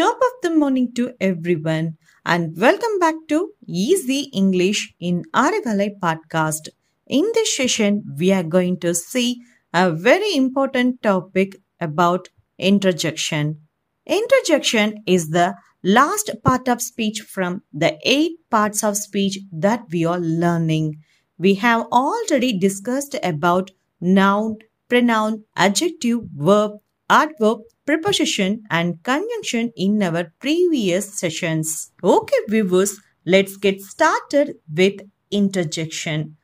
Top of the morning to everyone, and welcome back to Easy English in Arivalai podcast. In this session, we are going to see a very important topic about interjection. Interjection is the last part of speech from the eight parts of speech that we are learning. We have already discussed about noun, pronoun, adjective, verb, adverb, preposition, and conjunction in our previous sessions. Okay, viewers, let's get started with interjection.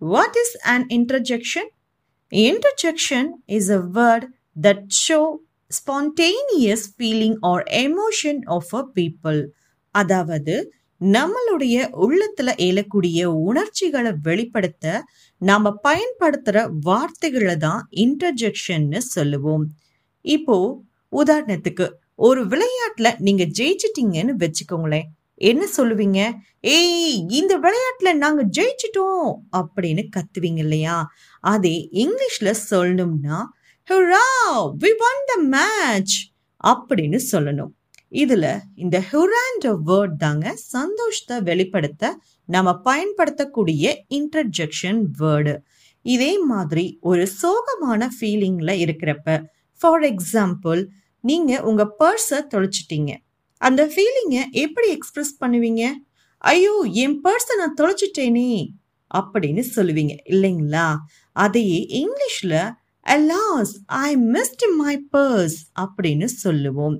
What is an interjection? Interjection is a word that show spontaneous feeling or emotion of a people. அதாவது நம்மளுடைய உள்ளத்துல எழக்கூடிய உணர்ச்சிகளை வெளிப்படுத்த நாம பயன்படுத்துற வார்த்தைகளை தான் இன்டர்ஜெக்ஷன்னு சொல்லுவோம் இப்போ உதாரணத்துக்கு ஒரு விளையாட்டுல நீங்க ஜெயிச்சிட்டீங்கன்னு வச்சுக்கோங்களேன். என்ன சொல்லுவீங்க? ஏய் இந்த விளையாட்டுல நாங்க ஜெயிச்சிட்டோம் அப்படின்னு கத்துவீங்க இல்லையா? அதே இங்கிலீஷ்ல சொல்லணும்னா hurrah we won the match அப்படின்னு சொல்லணும். இதுல இந்த ஹுரான்ற வேர்ட் தாங்க சந்தோஷத்தை வெளிப்படுத்த நம்ம பயன்படுத்தக்கூடிய இன்டர்ஜெக்ஷன் வேர்டு இதே மாதிரி ஒரு சோகமான ஃபீலிங்ல இருக்கிறப்ப ஃபார் எக்ஸாம்பிள் நீங்க உங்க பர்ஸை தொலைச்சிட்டீங்க. அந்த ஃபீலிங்கை எப்படி எக்ஸ்பிரஸ் பண்ணுவீங்க? ஐயோ என் பர்ஸை நான் தொலைச்சிட்டேனே அப்படின்னு சொல்லுவீங்க இல்லைங்களா? அதையே இங்கிலீஷில் alas I missed my purse அப்படின்னு சொல்லுவோம்.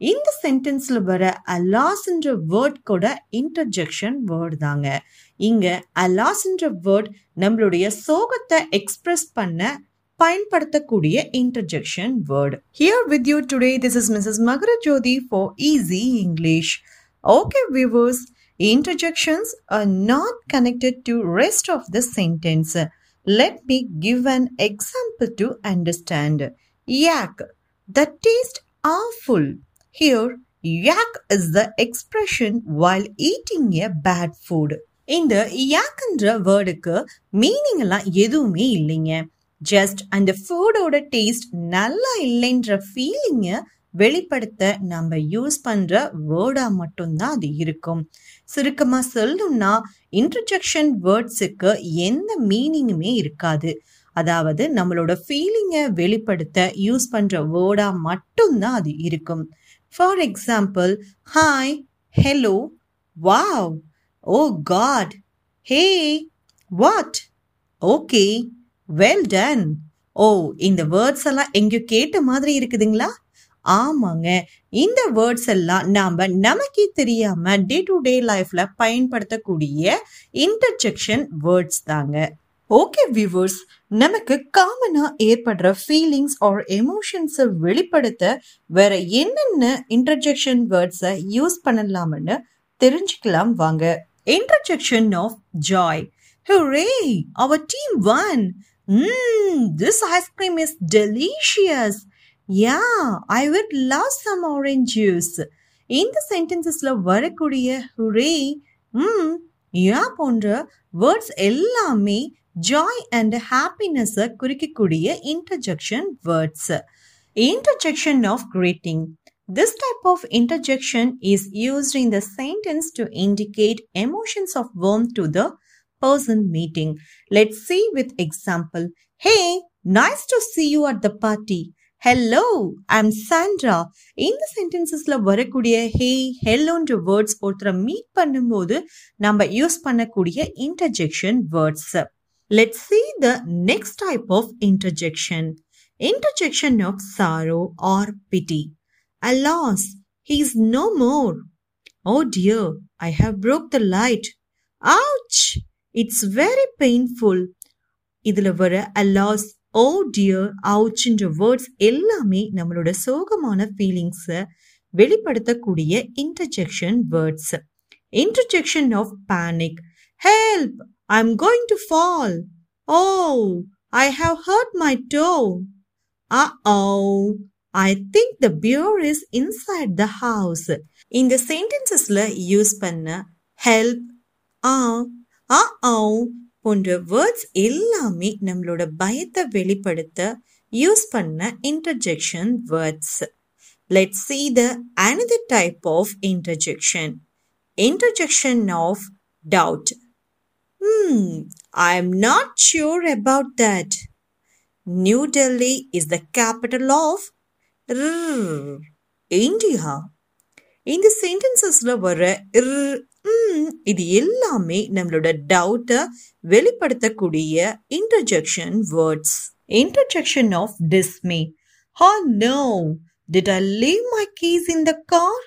இந்த சென்டென்ஸில் வர அலாஸ்ன்ற வேர்ட் கூட இன்டர்ஜெக்ஷன் வேர்ட் தாங்க. இங்கே அலாஸ்ன்ற வேர்ட் நம்மளுடைய சோகத்தை எக்ஸ்பிரஸ் பண்ண பயன்படுத்தக்கூடிய interjection word here with you today this is Mrs Makara Jothi for easy English okay viewers interjections are not connected to rest of the sentence let me give an example to understand yak the taste awful here yak is the expression while eating a bad food இந்த யாக்ன்ற வேர்டுக்கு meaning எல்லாம் எதுவுமே இல்லைங்க just அந்த ஃபுட்டோட taste நல்லா இல்லைன்ற ஃபீலிங்கை வெளிப்படுத்த நம்ம யூஸ் பண்ணுற வேர்டாக மட்டும்தான் அது இருக்கும். சுருக்கமாக சொல்லணும்னா இன்ட்ரஜெக்ஷன் வேர்ட்ஸுக்கு எந்த மீனிங்குமே இருக்காது. அதாவது நம்மளோட ஃபீலிங்கை வெளிப்படுத்த யூஸ் பண்ணுற வேர்டாக மட்டும்தான் அது இருக்கும். For example hi hello wow oh god hey what okay well done oh இந்த வேர்ட்ஸ் எல்லாம் எங்கேயோ கேட்ட மாதிரி இருக்குதுங்களா? ஆமாங்க. இந்த வேர்ட்ஸ் எல்லாம் நாம நமக்கே தெரியாம டே டு டே லைஃப்ல பயன்படுத்தக்கூடிய இன்டர்ஜெக்ஷன் வேர்ட்ஸ் தாங்க. ஓகே வியூவர்ஸ் நமக்கு காமனா ஏற்படுற ஃபீலிங்ஸ் ஆர் எமோஷன்ஸை வெளிப்படுத்த வேற என்னென்ன இன்டர்ஜெக்ஷன் வேர்ட்ஸை யூஸ் பண்ணலாம்னு தெரிஞ்சுக்கலாம் வாங்க. Interjection of joy hooray our team won Mmm, this ice cream is delicious. Yeah, I would love some orange juice. இந்த சென்டென்சஸ்ல வரக்கூடிய ஹுரே ம் யா போன்ற வேர்ட்ஸ் எல்லாமே ஜாய் அண்ட் ஹாப்பினஸை குறிக்கக்கூடிய interjection words interjection of greeting This type of interjection is used in the sentence to indicate emotions of warmth to the person meeting. Let's see with example. Hey, nice to see you at the party. Hello I'm Sandra இந்த சென்டென்சஸ்ல வரக்கூடிய ஹே ஹெல்லோன்ற words ஒருத்தரை meet பண்ணும்போது நம்ம use பண்ணக்கூடிய interjection words let see the next type of interjection interjection of sorrow or pity alas he is no more oh dear I have broke the light ouch! It's very painful இதில் வர alas oh dear அவுச்ன்ற words எல்லாமே நம்மளோட சோகமான ஃபீலிங்ஸை வெளிப்படுத்தக்கூடிய interjection words interjection of panic help I'm going to fall oh I have hurt my toe. Uh oh I think the bear is inside the house இந்த சென்டென்சஸ்ல யூஸ் பண்ண help ஆ ஆ போன்ற வேர்ட்ஸ் எல்லாமே நம்மளோட பயத்தை வெளிப்படுத்த யூஸ் பண்ண interjection words let see the another type of interjection interjection of doubt I am not sure about that New Delhi is the capital of India இந்த சென்டென்சஸ்ல வர இர், இது எல்லாமே நம்மளோட டவுட்டை வெளிப்படுத்தக்கூடிய interjection words interjection of dismay ha no did I leave my keys in the car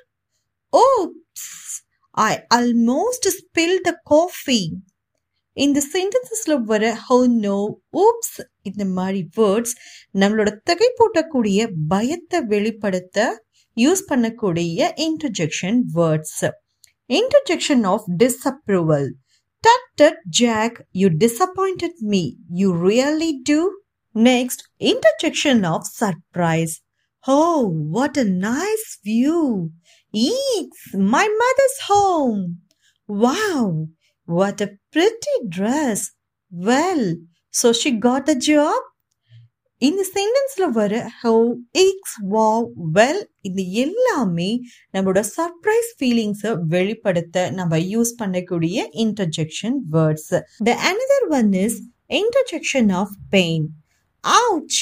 oops I almost spill the coffee இந்த சென்டென்சஸ்ல வர ஹோ நோ ஊப்ஸ் இந்த மாதிரி வேர்ட்ஸ் நம்மளோட தகை போட்டக்கூடிய பயத்தை வெளிப்படுத்த யூஸ் பண்ணக்கூடிய interjection words Interjection of disapproval. Tut tut, Jack, you disappointed me. You really do. Next, interjection of surprise. Oh, what a nice view! It's my mother's home! Wow, what a pretty dress! Well, so she got the job? இந்த சென்டென்ஸ்ல வர ஹோ X வா well இது எல்லாமே நம்மளோட surprise ஃபீலிங்ஸை வெளிப்படுத்த நம்ம use பண்ணக்கூடிய interjection words the another one is interjection of pain ouch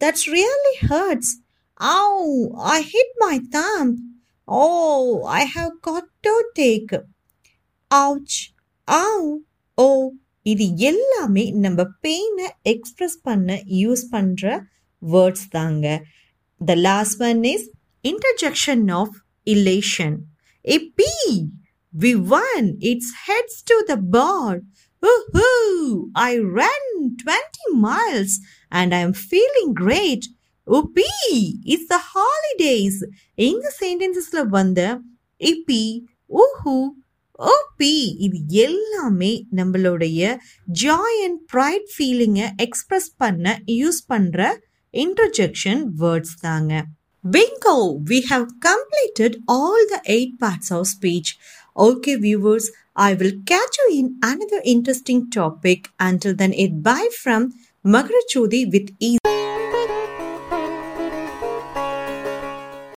that's really hurts aw I hit my my oh I have got to take ouch aw oh இது எல்லாமே நம்ம பெயினை எக்ஸ்பிரஸ் பண்ண யூஸ் பண்ணுற words தாங்க. The last one is interjection of elation yay we won it's heads to the bar I ran 20 miles and I am feeling great. Whoopee it's the holidays இந்த சென்டென்சஸில் வந்த இப்பி ஊஹூ ஓபி இது எல்லாமே நம்மளுடைய joy and pride ஃபீலிங்கை express பண்ண use பண்ணுற interjection words தாங்க bingo we have completed all the eight parts of speech okay viewers I will catch you in another interesting topic until then it bye from Makarajothi with E